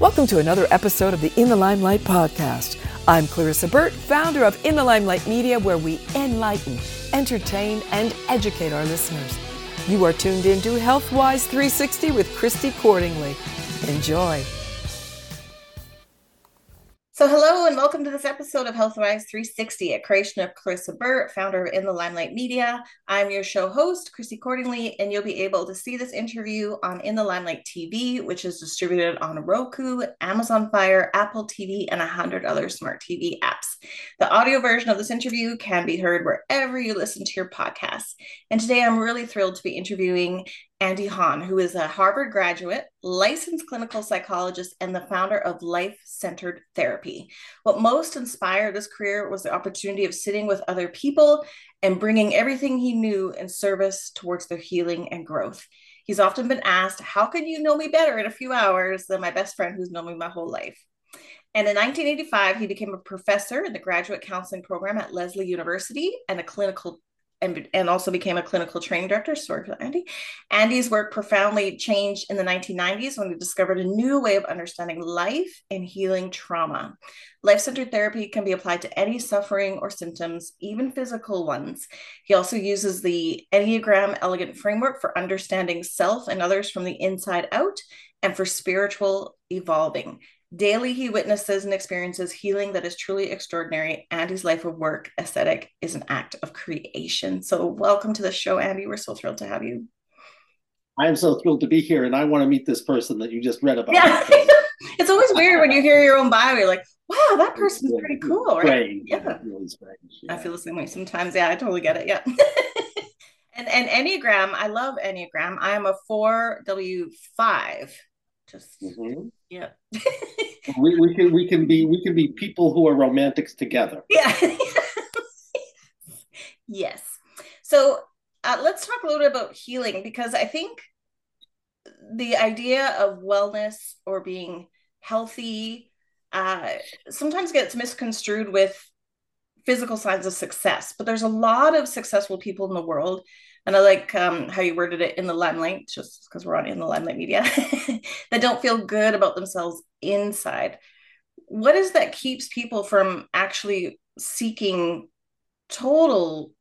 Welcome to another episode of the In the Limelight podcast. I'm Clarissa Burt, founder of In the Limelight Media, where we enlighten, entertain, and educate our listeners. You are tuned in to Healthwise 360 with Chrissy Cordingley. Enjoy. So, hello and welcome to this episode of Healthwise 360, a creation of Clarissa Burt, founder of In the Limelight Media. I'm your show host, Chrissy Cordingley, and you'll be able to see this interview on In the Limelight TV, which is distributed on Roku, Amazon Fire, Apple TV, and a hundred other smart TV apps. The audio version of this interview can be heard wherever you listen to your podcasts. And today I'm really thrilled to be interviewing Andy Hahn, who is a Harvard graduate, licensed clinical psychologist, and the founder of Life Centered Therapy. What most inspired this career was the opportunity of sitting with other people and bringing everything he knew in service towards their healing and growth. He's often been asked, How can you know me better in a few hours than my best friend who's known me my whole life? And in 1985, he became a professor in the graduate counseling program at Lesley University and a clinical and, and also became a clinical training director. Sorry for Andy. Andy's work profoundly changed in the 1990s when he discovered a new way of understanding life and healing trauma. Life centered therapy can be applied to any suffering or symptoms, even physical ones. He also uses the Enneagram Elegant Framework for understanding self and others from the inside out and for spiritual evolving. Daily, he witnesses and experiences healing that is truly extraordinary, and his life of work aesthetic is an act of creation. So, welcome to the show, Andy. We're so thrilled to have you. I am so thrilled to be here, and I want to meet this person that you just read about. Yeah. it's always weird when you hear your own bio. You're like, wow, that person's pretty cool, right? Strange. Yeah. Really strange. Yeah. I feel the same way sometimes. Yeah, I totally get it. Yeah. and and Enneagram, I love Enneagram. I am a 4W5 just mm-hmm. yeah. We, we can we can be we can be people who are romantics together. Yeah. Yes. So uh, let's talk a little bit about healing because i think the idea of wellness or being healthy uh, sometimes gets misconstrued with physical signs of success but there's a lot of successful people in the world and I like um, how you worded it in the limelight, just because we're on in the limelight media, that don't feel good about themselves inside. What is that keeps people from actually seeking total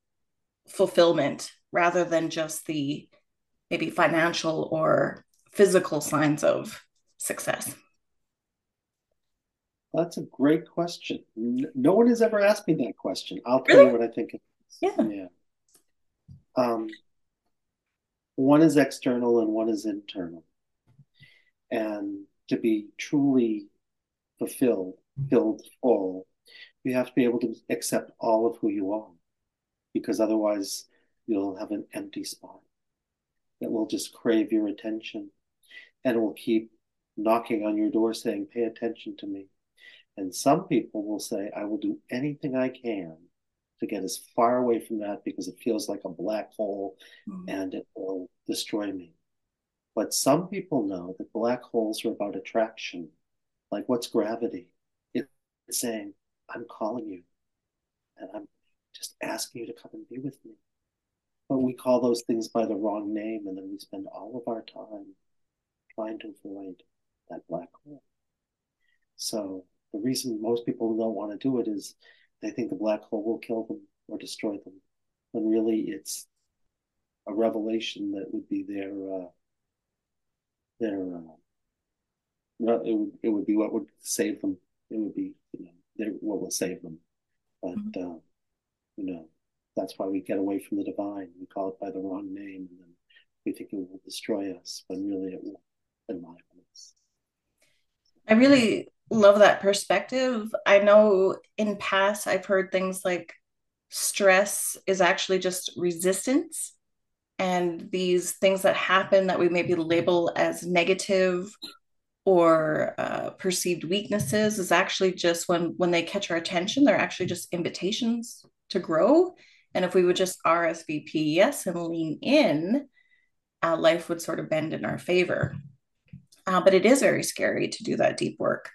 fulfillment rather than just the maybe financial or physical signs of success? That's a great question. No one has ever asked me that question. I'll tell really? you what I think. Yeah. yeah. Um, one is external and one is internal. And to be truly fulfilled, filled full, you have to be able to accept all of who you are, because otherwise you'll have an empty spot that will just crave your attention and will keep knocking on your door saying, Pay attention to me. And some people will say, I will do anything I can to get as far away from that because it feels like a black hole mm-hmm. and it will destroy me. But some people know that black holes are about attraction. Like what's gravity? It's saying, I'm calling you and I'm just asking you to come and be with me. But we call those things by the wrong name and then we spend all of our time trying to avoid that black hole. So the reason most people don't want to do it is they think the black hole will kill them or destroy them, when really it's a revelation that would be their uh, their uh, it would it would be what would save them. It would be you know their, what will save them. But mm-hmm. uh, you know that's why we get away from the divine. We call it by the wrong name, and then we think it will destroy us, when really it will enliven us. I really love that perspective. I know in past I've heard things like stress is actually just resistance and these things that happen that we maybe label as negative or uh, perceived weaknesses is actually just when when they catch our attention they're actually just invitations to grow. And if we would just rsvp yes and lean in uh, life would sort of bend in our favor. Uh, but it is very scary to do that deep work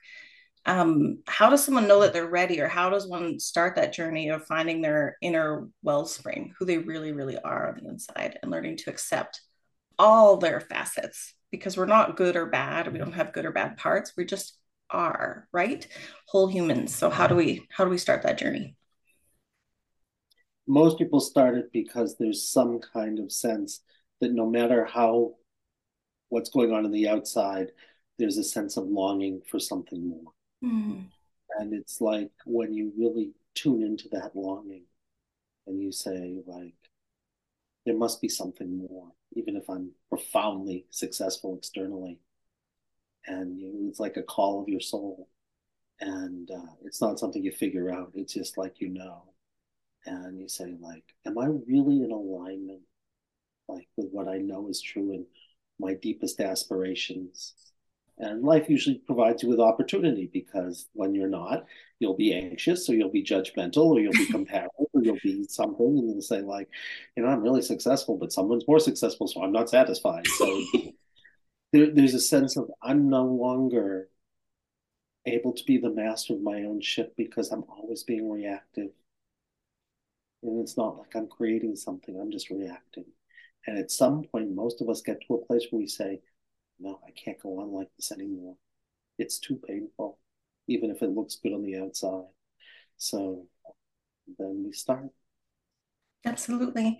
um, how does someone know that they're ready or how does one start that journey of finding their inner wellspring who they really really are on the inside and learning to accept all their facets because we're not good or bad. We don't have good or bad parts. We just are, right? Whole humans. So how do we how do we start that journey? Most people start it because there's some kind of sense that no matter how what's going on in the outside, there's a sense of longing for something more. Mm. And it's like when you really tune into that longing and you say, like, there must be something more, even if I'm profoundly successful externally. And you, it's like a call of your soul. And uh, it's not something you figure out, it's just like you know. And you say, like, am I really in alignment, like, with what I know is true and my deepest aspirations? And life usually provides you with opportunity because when you're not, you'll be anxious or you'll be judgmental or you'll be comparative or you'll be something and you'll say, like, you know, I'm really successful, but someone's more successful, so I'm not satisfied. So there, there's a sense of I'm no longer able to be the master of my own ship because I'm always being reactive. And it's not like I'm creating something, I'm just reacting. And at some point, most of us get to a place where we say, no, I can't go on like this anymore. It's too painful, even if it looks good on the outside. So then we start. Absolutely.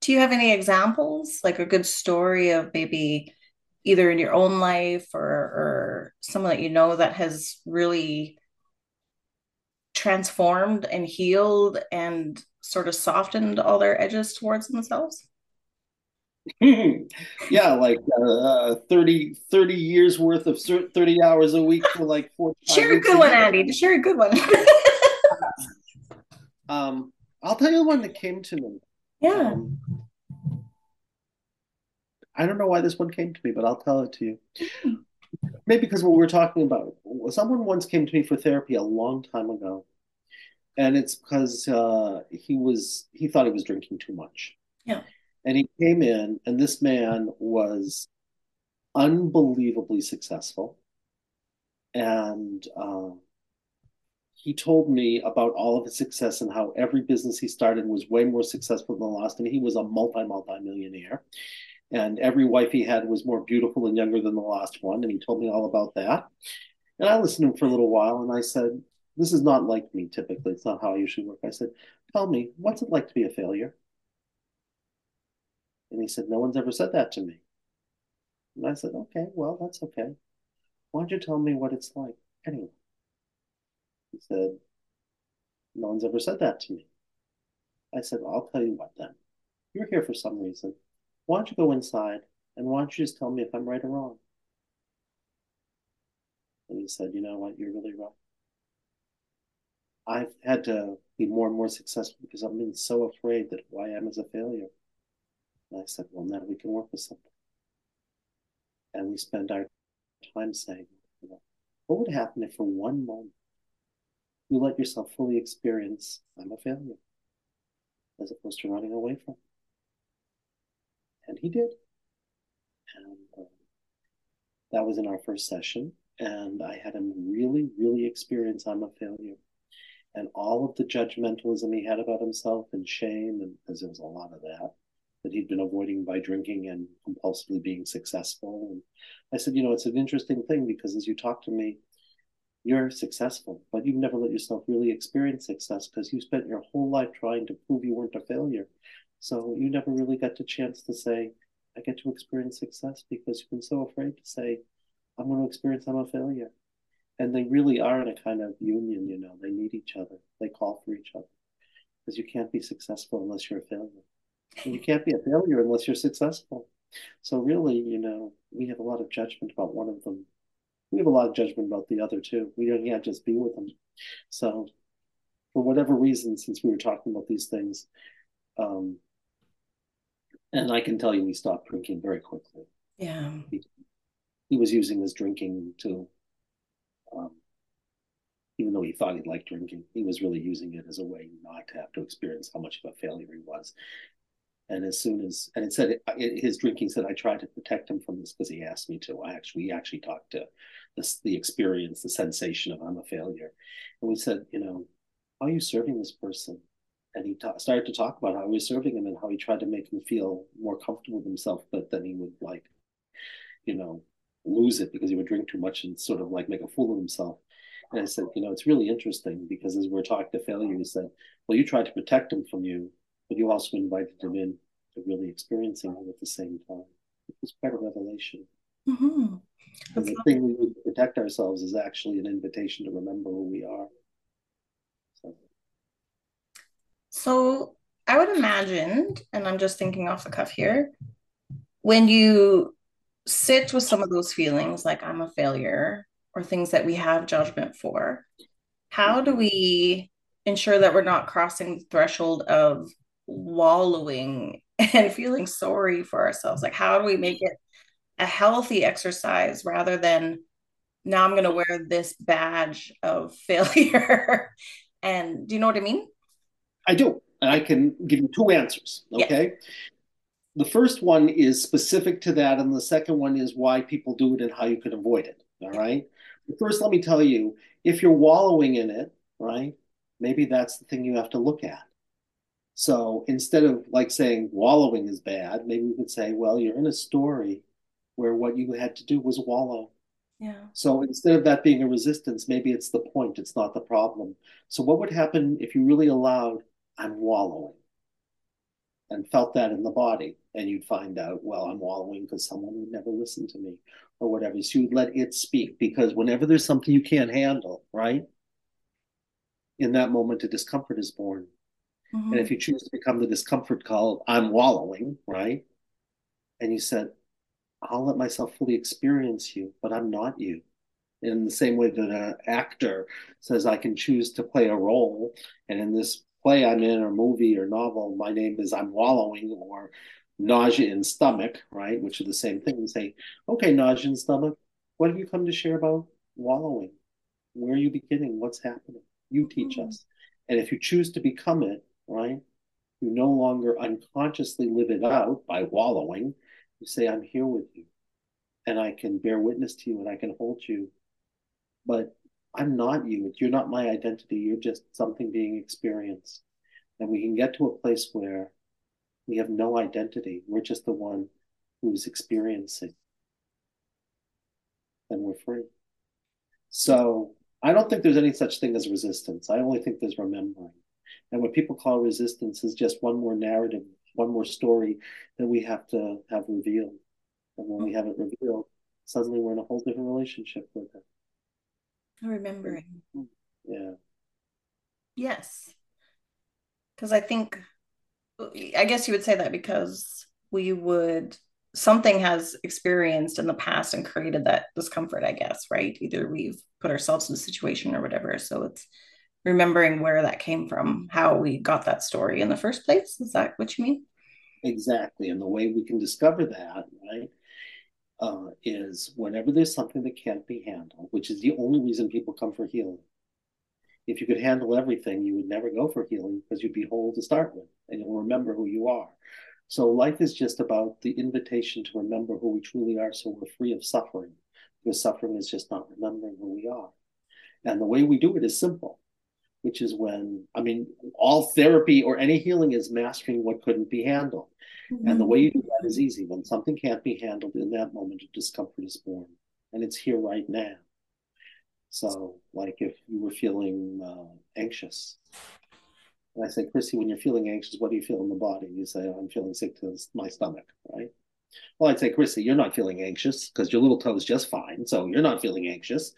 Do you have any examples, like a good story of maybe either in your own life or, or someone that you know that has really transformed and healed and sort of softened all their edges towards themselves? yeah, like uh, 30, 30 years worth of 30 hours a week for like four. Share a good one, Andy. Share a good one. um, I'll tell you one that came to me. Yeah. Um, I don't know why this one came to me, but I'll tell it to you. Maybe because what we are talking about. Someone once came to me for therapy a long time ago, and it's because uh, he was he thought he was drinking too much. Yeah and he came in, and this man was unbelievably successful. And uh, he told me about all of his success and how every business he started was way more successful than the last. And he was a multi, multi millionaire. And every wife he had was more beautiful and younger than the last one. And he told me all about that. And I listened to him for a little while and I said, This is not like me typically. It's not how I usually work. I said, Tell me, what's it like to be a failure? And he said, No one's ever said that to me. And I said, Okay, well, that's okay. Why don't you tell me what it's like anyway? He said, No one's ever said that to me. I said, well, I'll tell you what then. You're here for some reason. Why don't you go inside and why don't you just tell me if I'm right or wrong? And he said, You know what? You're really right. I've had to be more and more successful because I've been so afraid that who I am is a failure. And I said, well, now we can work with something. And we spend our time saying, what would happen if for one moment you let yourself fully experience, I'm a failure, as opposed to running away from it? And he did. And uh, that was in our first session. And I had him really, really experience I'm a failure. And all of the judgmentalism he had about himself and shame, and because there was a lot of that, that he'd been avoiding by drinking and compulsively being successful. And I said, you know, it's an interesting thing because as you talk to me, you're successful, but you've never let yourself really experience success because you spent your whole life trying to prove you weren't a failure. So you never really got the chance to say, I get to experience success because you've been so afraid to say, I'm going to experience I'm a failure. And they really are in a kind of union, you know, they need each other, they call for each other because you can't be successful unless you're a failure. You can't be a failure unless you're successful. So really, you know, we have a lot of judgment about one of them. We have a lot of judgment about the other too. We don't can't just be with them. So for whatever reason, since we were talking about these things, um, and I can tell you, he stopped drinking very quickly. Yeah, he, he was using his drinking to, um, even though he thought he liked drinking, he was really using it as a way not to have to experience how much of a failure he was. And as soon as, and it said, it, his drinking said, I tried to protect him from this because he asked me to. I actually, we actually talked to this, the experience, the sensation of I'm a failure. And we said, you know, how are you serving this person? And he ta- started to talk about how he was serving him and how he tried to make him feel more comfortable with himself, but then he would like, you know, lose it because he would drink too much and sort of like make a fool of himself. And I said, you know, it's really interesting because as we're talking to failure, he said, well, you tried to protect him from you, but you also invited them in to really experiencing it at the same time. It was quite a revelation. Mm-hmm. And the thing we would protect ourselves is actually an invitation to remember who we are. So. so I would imagine, and I'm just thinking off the cuff here, when you sit with some of those feelings, like I'm a failure, or things that we have judgment for, how do we ensure that we're not crossing the threshold of wallowing and feeling sorry for ourselves? Like, how do we make it a healthy exercise rather than now I'm going to wear this badge of failure? and do you know what I mean? I do. And I can give you two answers. Okay. Yeah. The first one is specific to that, and the second one is why people do it and how you can avoid it. All right. First, let me tell you if you're wallowing in it, right, maybe that's the thing you have to look at. So instead of like saying wallowing is bad, maybe we could say, well, you're in a story where what you had to do was wallow. Yeah. So instead of that being a resistance, maybe it's the point, it's not the problem. So what would happen if you really allowed, I'm wallowing? and felt that in the body. And you'd find out, well, I'm wallowing because someone would never listen to me or whatever. So you'd let it speak because whenever there's something you can't handle, right? In that moment, a discomfort is born. Mm-hmm. And if you choose to become the discomfort called, I'm wallowing, right? And you said, I'll let myself fully experience you, but I'm not you. In the same way that an actor says, I can choose to play a role. And in this play I'm in or movie or novel, my name is I'm wallowing or nausea in stomach, right? Which are the same thing. And say, okay, nausea in stomach, what have you come to share about wallowing? Where are you beginning? What's happening? You teach mm-hmm. us. And if you choose to become it, right, you no longer unconsciously live it out by wallowing. You say, I'm here with you and I can bear witness to you and I can hold you. But I'm not you. You're not my identity. You're just something being experienced. And we can get to a place where we have no identity. We're just the one who's experiencing. And we're free. So I don't think there's any such thing as resistance. I only think there's remembering. And what people call resistance is just one more narrative, one more story that we have to have revealed. And when we have it revealed, suddenly we're in a whole different relationship with it. Remembering. Yeah. Yes. Because I think, I guess you would say that because we would, something has experienced in the past and created that discomfort, I guess, right? Either we've put ourselves in a situation or whatever. So it's remembering where that came from, how we got that story in the first place. Is that what you mean? Exactly. And the way we can discover that, right, uh, is whenever there's something that can't be handled, which is the only reason people come for healing. If you could handle everything, you would never go for healing because you'd be whole to start with and you'll remember who you are. So life is just about the invitation to remember who we truly are so we're free of suffering because suffering is just not remembering who we are. And the way we do it is simple, which is when, I mean, all therapy or any healing is mastering what couldn't be handled. Mm-hmm. And the way you do that is easy. When something can't be handled in that moment, of discomfort is born, and it's here right now. So, like if you were feeling uh, anxious, and I say, Chrissy, when you're feeling anxious, what do you feel in the body? You say, I'm feeling sick to my stomach, right? Well, I'd say, Chrissy, you're not feeling anxious because your little toe is just fine. So you're not feeling anxious.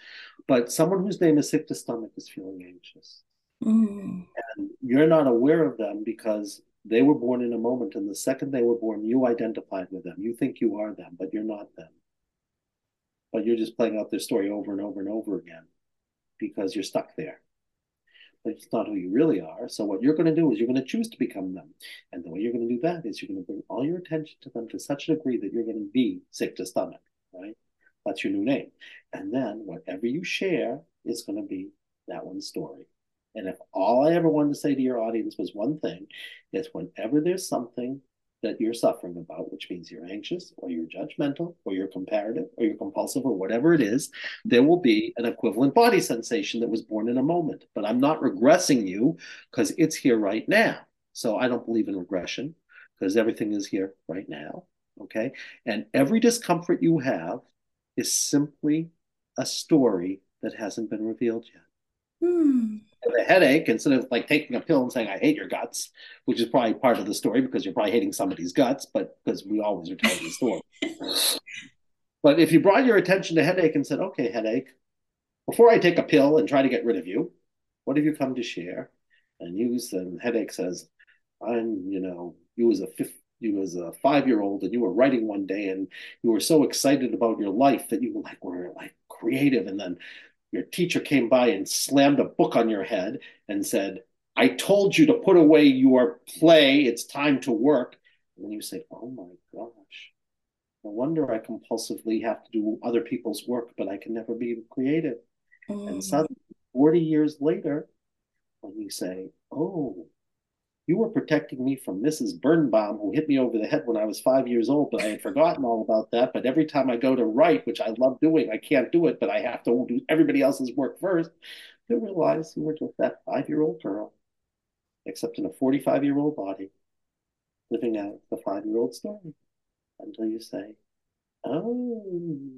But someone whose name is sick to stomach is feeling anxious. Mm. And you're not aware of them because they were born in a moment, and the second they were born, you identified with them. You think you are them, but you're not them. But you're just playing out their story over and over and over again because you're stuck there. But it's not who you really are. So what you're going to do is you're going to choose to become them. And the way you're going to do that is you're going to bring all your attention to them to such a degree that you're going to be sick to stomach, right? That's your new name. And then whatever you share is going to be that one story. And if all I ever wanted to say to your audience was one thing, it's whenever there's something that you're suffering about, which means you're anxious or you're judgmental or you're comparative or you're compulsive or whatever it is, there will be an equivalent body sensation that was born in a moment. But I'm not regressing you because it's here right now. So I don't believe in regression because everything is here right now. Okay. And every discomfort you have is simply a story that hasn't been revealed yet. Hmm. The headache, instead of like taking a pill and saying, I hate your guts, which is probably part of the story because you're probably hating somebody's guts, but because we always are telling the story. but if you brought your attention to headache and said, okay, headache, before I take a pill and try to get rid of you, what have you come to share? And you, and headache says, I'm, you know, you was a fifth, you was a five year old and you were writing one day and you were so excited about your life that you were like were like creative and then your teacher came by and slammed a book on your head and said i told you to put away your play. It's time to work. And then you say oh my gosh. No wonder i compulsively have to do other people's work but i can never be creative. Mm. and suddenly 40 years later when you say oh you were protecting me from Mrs. Birnbaum, who hit me over the head when I was five years old, but I had forgotten all about that. But every time I go to write, which I love doing, I can't do it, but I have to do everybody else's work first. I realize you were just that five year old girl, except in a 45 year old body, living out the five year old story until you say, Oh,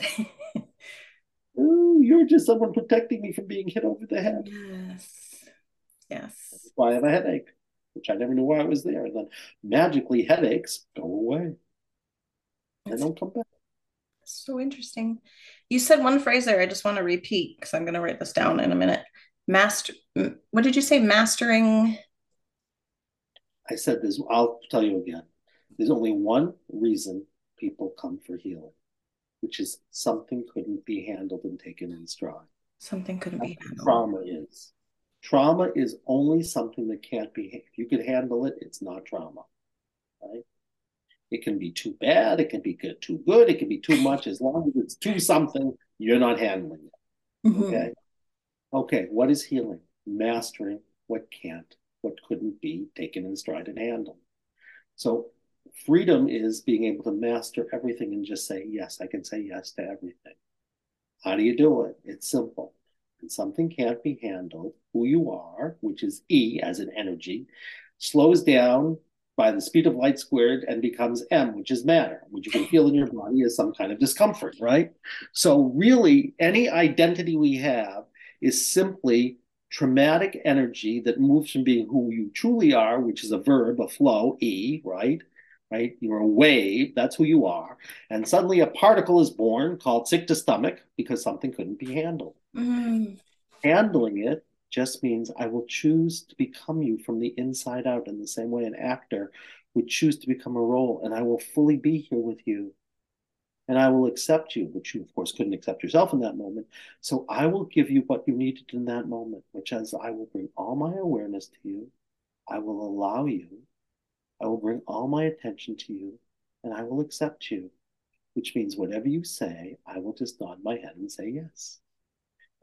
oh, you're just someone protecting me from being hit over the head. Yes. Yes. That's why I have a headache which I never knew why it was there. And then magically headaches go away. They don't come back. So interesting. You said one phrase there. I just want to repeat because I'm going to write this down in a minute. Master. What did you say? Mastering. I said this. I'll tell you again. There's only one reason people come for healing, which is something couldn't be handled and taken in stride. Something couldn't That's be handled. Trauma is. Trauma is only something that can't be, if you can handle it, it's not trauma, right? It can be too bad, it can be good, too good, it can be too much. As long as it's too something, you're not handling it. Mm-hmm. Okay. Okay. What is healing? Mastering what can't, what couldn't be taken in stride and handled. So freedom is being able to master everything and just say, yes, I can say yes to everything. How do you do it? It's simple and something can't be handled, who you are, which is E as an energy, slows down by the speed of light squared and becomes M, which is matter, which you can feel in your body as some kind of discomfort, right? So, really, any identity we have is simply traumatic energy that moves from being who you truly are, which is a verb, a flow, E, right? Right? You're a wave, that's who you are. And suddenly a particle is born called sick to stomach because something couldn't be handled. Mm. Handling it just means I will choose to become you from the inside out in the same way an actor would choose to become a role, and I will fully be here with you. And I will accept you, which you, of course, couldn't accept yourself in that moment. So I will give you what you needed in that moment, which is I will bring all my awareness to you. I will allow you. I will bring all my attention to you, and I will accept you, which means whatever you say, I will just nod my head and say yes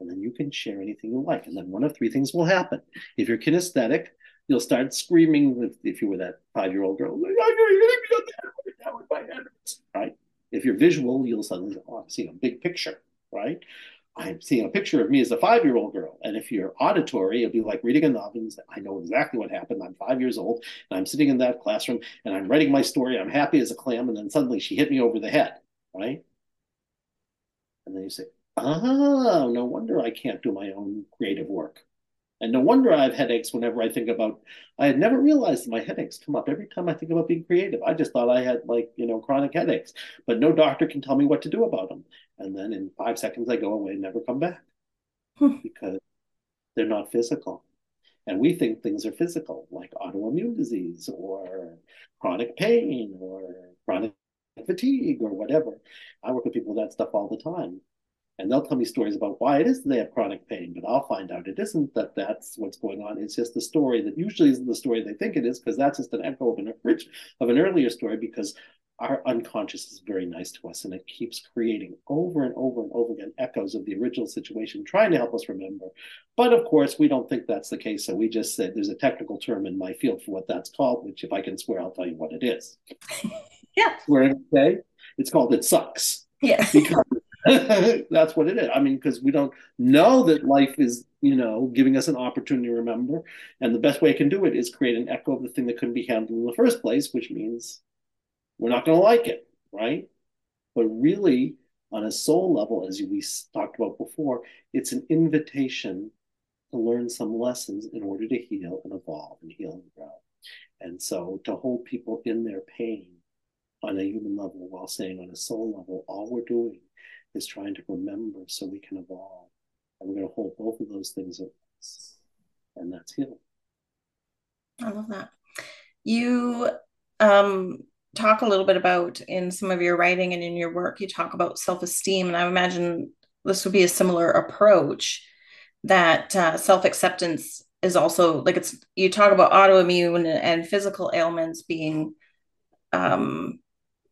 and then you can share anything you like. And then one of three things will happen. If you're kinesthetic, you'll start screaming if you were that five-year-old girl, right? If you're visual, you'll suddenly, oh, I'm seeing a big picture, right? I'm seeing a picture of me as a five-year-old girl. And if you're auditory, it'll be like reading a novel. And say, I know exactly what happened. I'm five years old, and I'm sitting in that classroom, and I'm writing my story. I'm happy as a clam, and then suddenly she hit me over the head, right? And then you say, oh, no wonder I can't do my own creative work. And no wonder I have headaches whenever I think about. I had never realized my headaches come up every time I think about being creative. I just thought I had like you know chronic headaches, but no doctor can tell me what to do about them. And then in five seconds, I go away and never come back hmm. because they're not physical. And we think things are physical, like autoimmune disease or chronic pain or chronic fatigue or whatever. I work with people with that stuff all the time and they'll tell me stories about why it is that they have chronic pain but i'll find out it isn't that that's what's going on. It's just the story that usually isn't the story they think it is because that's just an echo of an rich of an earlier story because our unconscious is very nice to us and it keeps creating over and over and over again echoes of the original situation trying to help us remember. But of course we don't think that's the case so we just said there's a technical term in my field for what that's called which if i can swear i'll tell you what it is. Yeah. Swear okay? It's called it sucks. Yeah because that's what it is. I mean, because we don't know that life is, you know, giving us an opportunity to remember. And the best way I can do it is create an echo of the thing that couldn't be handled in the first place, which means We're not going to like it, right? But really, on a soul level, as we talked about before, it's an invitation to learn some lessons in order to heal and evolve and heal and grow. And so to hold people in their pain on a human level while saying on a soul level, all we're doing is trying to remember so we can evolve. And we're going to hold both of those things at once. And that's healing. I love that. You um, talk a little bit about in some of your writing and in your work, you talk about self esteem. And I imagine this would be a similar approach that uh, self acceptance is also like it's you talk about autoimmune and physical ailments being um,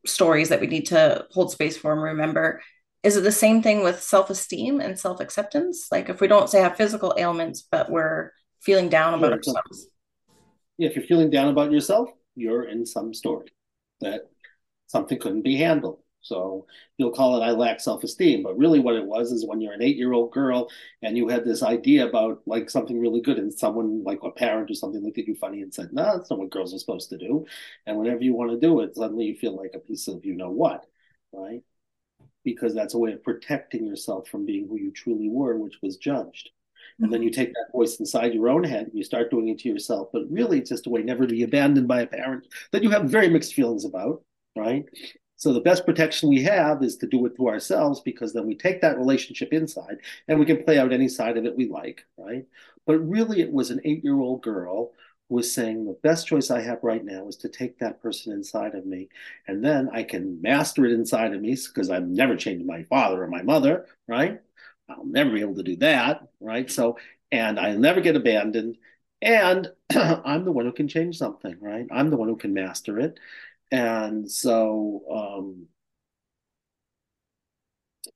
stories that we need to hold space for and remember is it the same thing with self-esteem and self-acceptance like if we don't say have physical ailments but we're feeling down about ourselves if you're feeling down about yourself you're in some story that something couldn't be handled so you'll call it I lack self esteem. But really, what it was is when you're an eight year old girl and you had this idea about like something really good, and someone like a parent or something looked at you funny and said, No, that's not what girls are supposed to do. And whenever you want to do it, suddenly you feel like a piece of you know what, right? Because that's a way of protecting yourself from being who you truly were, which was judged. And then you mm-hmm. take that voice inside your own head and you start doing it to yourself. But really, it's just a way never to be abandoned by a parent that you have very mixed feelings about, right? So the best protection we have is to do it to ourselves because then we take that relationship inside and we can play out any side of it we like, right? But really, it was an eight year old girl was saying the best choice I have right now is to take that person inside of me and then I can master it inside of me because I've never changed my father or my mother, right? I'll never be able to do that, right? So, and I'll never get abandoned. And I'm the one who can change something, right? I'm the one who can master it. And so, um,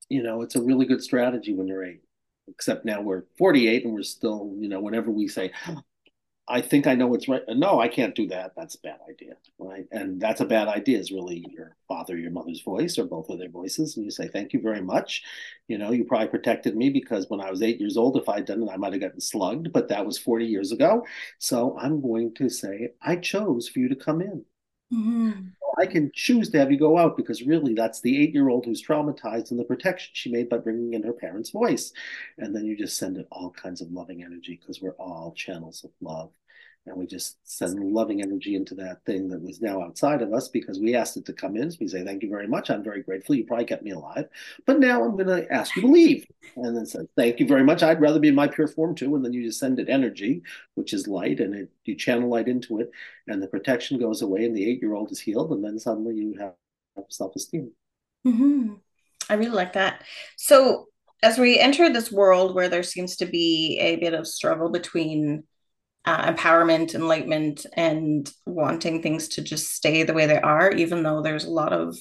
you know, it's a really good strategy when you're eight. Except now we're 48 and we're still, you know, whenever we say, I think I know what's right. No, I can't do that. That's a bad idea, right? And that's a bad idea is really your father, your mother's voice, or both of their voices. And you say, thank you very much. You know, you probably protected me because when I was eight years old, if I'd done it, I might have gotten slugged, but that was 40 years ago. So I'm going to say, I chose for you to come in. Mm-hmm. I can choose to have you go out because really that's the eight year old who's traumatized and the protection she made by bringing in her parents' voice. And then you just send it all kinds of loving energy because we're all channels of love and we just send loving energy into that thing that was now outside of us because we asked it to come in. So we say, Thank you very much. I'm very grateful. You probably kept me alive. But now I'm going to ask you to leave. And then say, Thank you very much. I'd rather be in my pure form too. And then you just send it energy, which is light, and it, you channel light into it, and the protection goes away, and the eight year old is healed. And then suddenly you have self esteem. Mm-hmm. I really like that. So, as we enter this world where there seems to be a bit of struggle between uh, empowerment, enlightenment, and wanting things to just stay the way they are, even though there's a lot of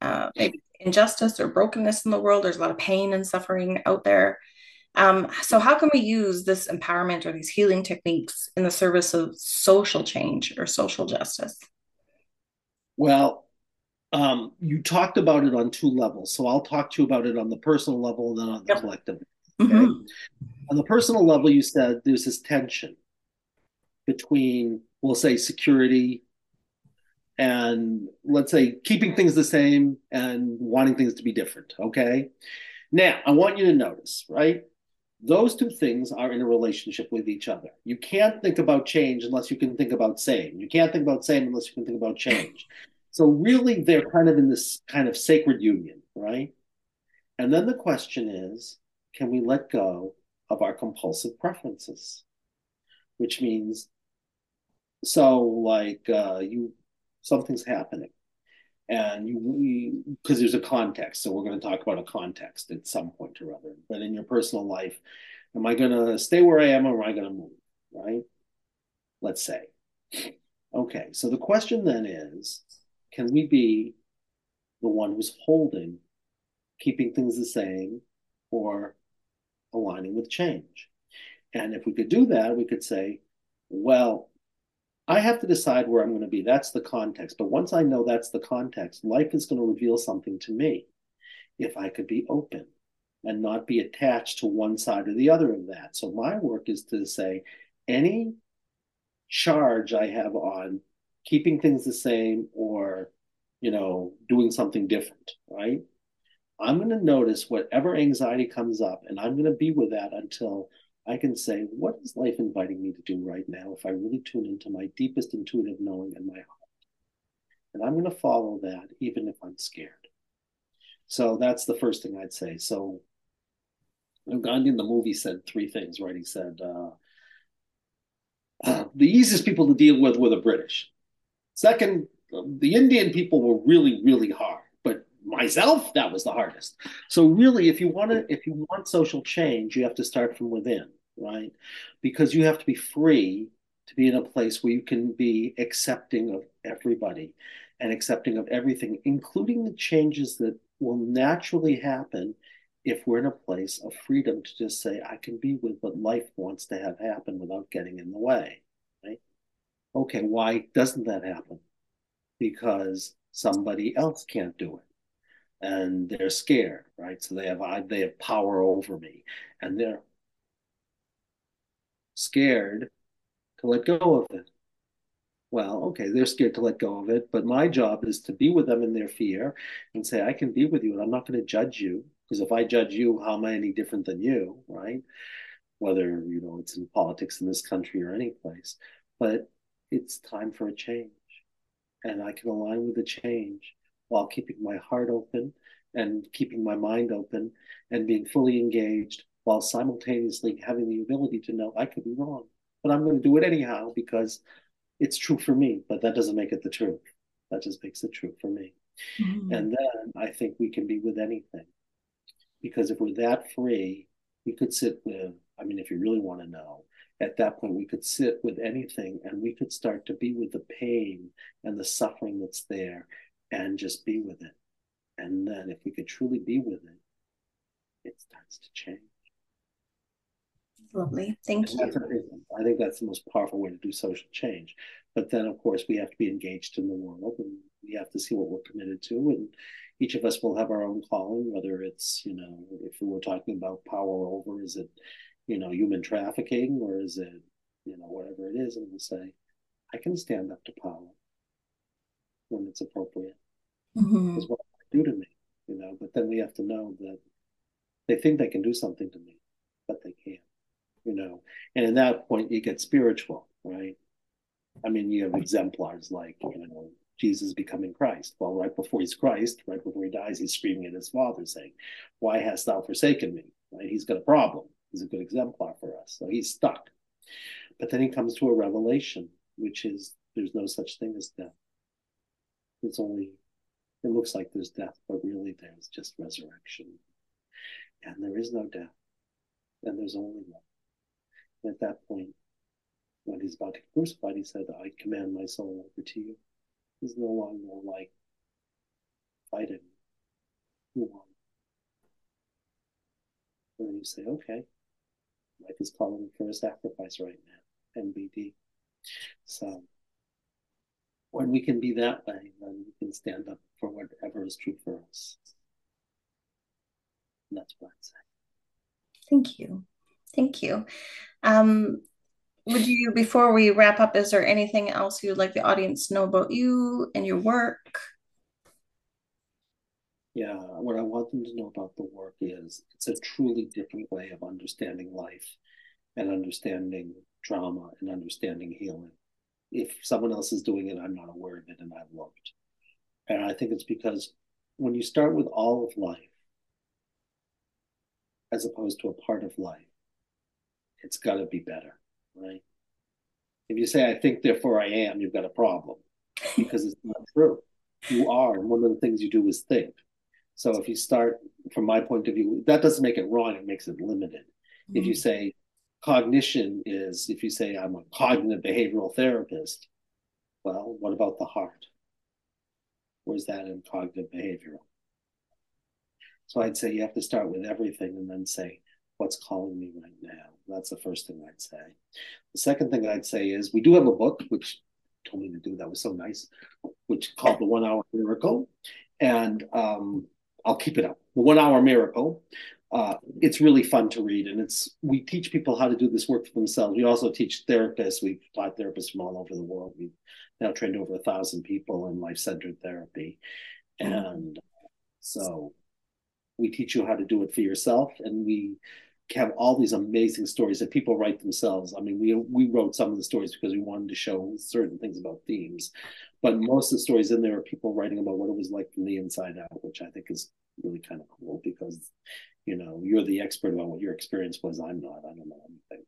uh, maybe injustice or brokenness in the world. There's a lot of pain and suffering out there. Um, so, how can we use this empowerment or these healing techniques in the service of social change or social justice? Well, um, you talked about it on two levels. So, I'll talk to you about it on the personal level and then on the yep. collective. Okay? Mm-hmm. On the personal level, you said there's this tension between, we'll say, security and let's say keeping things the same and wanting things to be different. Okay. Now, I want you to notice, right? Those two things are in a relationship with each other. You can't think about change unless you can think about same. You can't think about same unless you can think about change. So, really, they're kind of in this kind of sacred union, right? And then the question is can we let go of our compulsive preferences? Which means so like uh, you something's happening. And you because there's a context so we're going to talk about a context at some point or other. But in your personal life am i going to stay where i am or am i going to move right? Let's say. Okay so the question then is can we be the one who's holding keeping things the same or aligning with change? And if we could do that we could say well I have to decide where I'm going to be. That's the context. But once I know that's the context, life is going to reveal something to me. If I could be open and not be attached to one side or the other of that. So my work is to say any charge I have on keeping things the same or you know, doing something different, right? I'm going to notice whatever anxiety comes up and I'm going to be with that until I can say, what is life inviting me to do right now if I really tune into my deepest intuitive knowing in my heart? And I'm going to follow that even if I'm scared. So that's the first thing I'd say. So Gandhi in the movie said three things, right? He said, uh, the easiest people to deal with were the British. Second, the Indian people were really, really hard. But myself, that was the hardest. So really, if you want to, if you want social change, you have to start from within, right? Because you have to be free to be in a place where you can be accepting of everybody and accepting of everything, including the changes that will naturally happen if we're in a place of freedom to just say, I can be with what life wants to have happen without getting in the way. Right? Okay, why doesn't that happen? Because somebody else can't do it. And they're scared, right? So they have they have power over me. And they're scared to let go of it. Well, okay, they're scared to let go of it, but my job is to be with them in their fear and say, I can be with you and I'm not going to judge you because if I judge you, how am I any different than you, right? Whether you know it's in politics in this country or any place, but it's time for a change, and I can align with the change while keeping my heart open and keeping my mind open and being fully engaged while simultaneously having the ability to know I could be wrong, but I'm going to do it anyhow because it's true for me. But that doesn't make it the truth. That just makes it true for me. Mm-hmm. And then I think we can be with anything because if we're that free, we could sit with, I mean, if you really want to know, at that point, we could sit with anything and we could start to be with the pain and the suffering that's there and just be with it. And then if we could truly be with it, it starts to change. Lovely. Thank and you. I think that's the most powerful way to do social change. But then, of course, we have to be engaged in the world and we have to see what we're committed to. And each of us will have our own calling, whether it's, you know, if we were talking about power over, is it, you know, human trafficking or is it, you know, whatever it is, and we'll say, I can stand up to power when it's appropriate. Mm-hmm. Is what they do to me, you know, but then we have to know that they think they can do something to me, but they can't, you know. And at that point, you get spiritual, right? I mean, you have exemplars like, you know, Jesus becoming Christ. Well, right before he's Christ, right before he dies, he's screaming at his father, saying, Why hast thou forsaken me? Right? He's got a problem. He's a good exemplar for us. So he's stuck. But then he comes to a revelation, which is there's no such thing as death. It's only, it looks like there's death, but really there's just resurrection. And there is no death. And there's only one. At that point, when he's about to be crucified, he said, I command my soul over to you He's no longer like fighting. You won. And then you say, okay, life is calling for a sacrifice right now, NBD. So when we can be that way, then we can stand up for whatever is true for us. And that's what I'd say. Thank you. Thank you. Um, would you before we wrap up is there anything else you'd like the audience to know about you and your work yeah what i want them to know about the work is it's a truly different way of understanding life and understanding trauma and understanding healing if someone else is doing it i'm not aware of it and I love it. and i think it's because when you start with all of life as opposed to a part of life it's got to be better right? If you say, I think, therefore I am, you've got a problem because it's not true. You are, and one of the things you do is think. So if you start, from my point of view, that doesn't make it wrong, it makes it limited. Mm-hmm. If you mm-hmm. say cognition is, if you say I'm a cognitive behavioral therapist, well, what about the heart? Where's that in cognitive behavioral? So I'd say you have to start with everything and then say, what's calling me right now? That's the first thing I'd say. The second thing I'd say is we do have a book, which told me to do that was so nice, which called The One Hour Miracle. And um, I'll keep it up. The One Hour Miracle. uh, it's really fun to read, and it's we teach people how to do this work for themselves. We also teach therapists. We've taught therapists from all over the world. We've now trained over a thousand people in life centered therapy, and so we teach you how to do it for yourself, and we have all these amazing stories that people write themselves. I mean, we we wrote some of the stories because we wanted to show certain things about themes, but most of the stories in there are people writing about what it was like from the inside out, which I think is really kind of cool because you know you're the expert about what your experience was. I'm not. I don't know anything.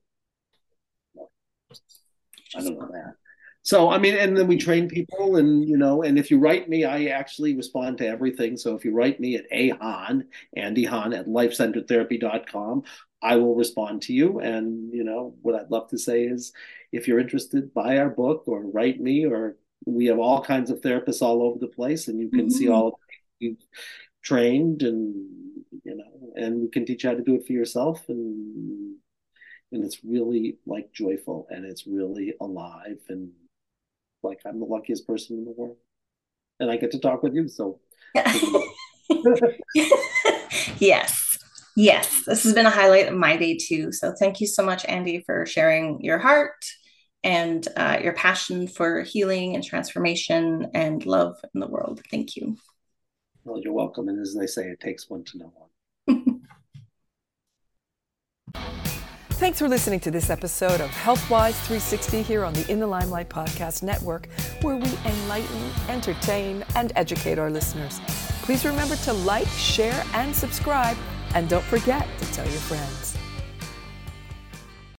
I don't know that. So I mean, and then we train people, and you know, and if you write me, I actually respond to everything. So if you write me at a han Andy Hahn at lifecenteredtherapy.com, I will respond to you. And you know, what I'd love to say is, if you're interested, buy our book or write me, or we have all kinds of therapists all over the place, and you can mm-hmm. see all of you've trained, and you know, and we can teach you how to do it for yourself, and and it's really like joyful, and it's really alive, and like I'm the luckiest person in the world, and I get to talk with you. So, yes, yes, this has been a highlight of my day too. So, thank you so much, Andy, for sharing your heart and uh, your passion for healing and transformation and love in the world. Thank you. Well, you're welcome. And as they say, it takes one to know one. Thanks for listening to this episode of HealthWise 360 here on the In the Limelight Podcast Network, where we enlighten, entertain, and educate our listeners. Please remember to like, share, and subscribe, and don't forget to tell your friends.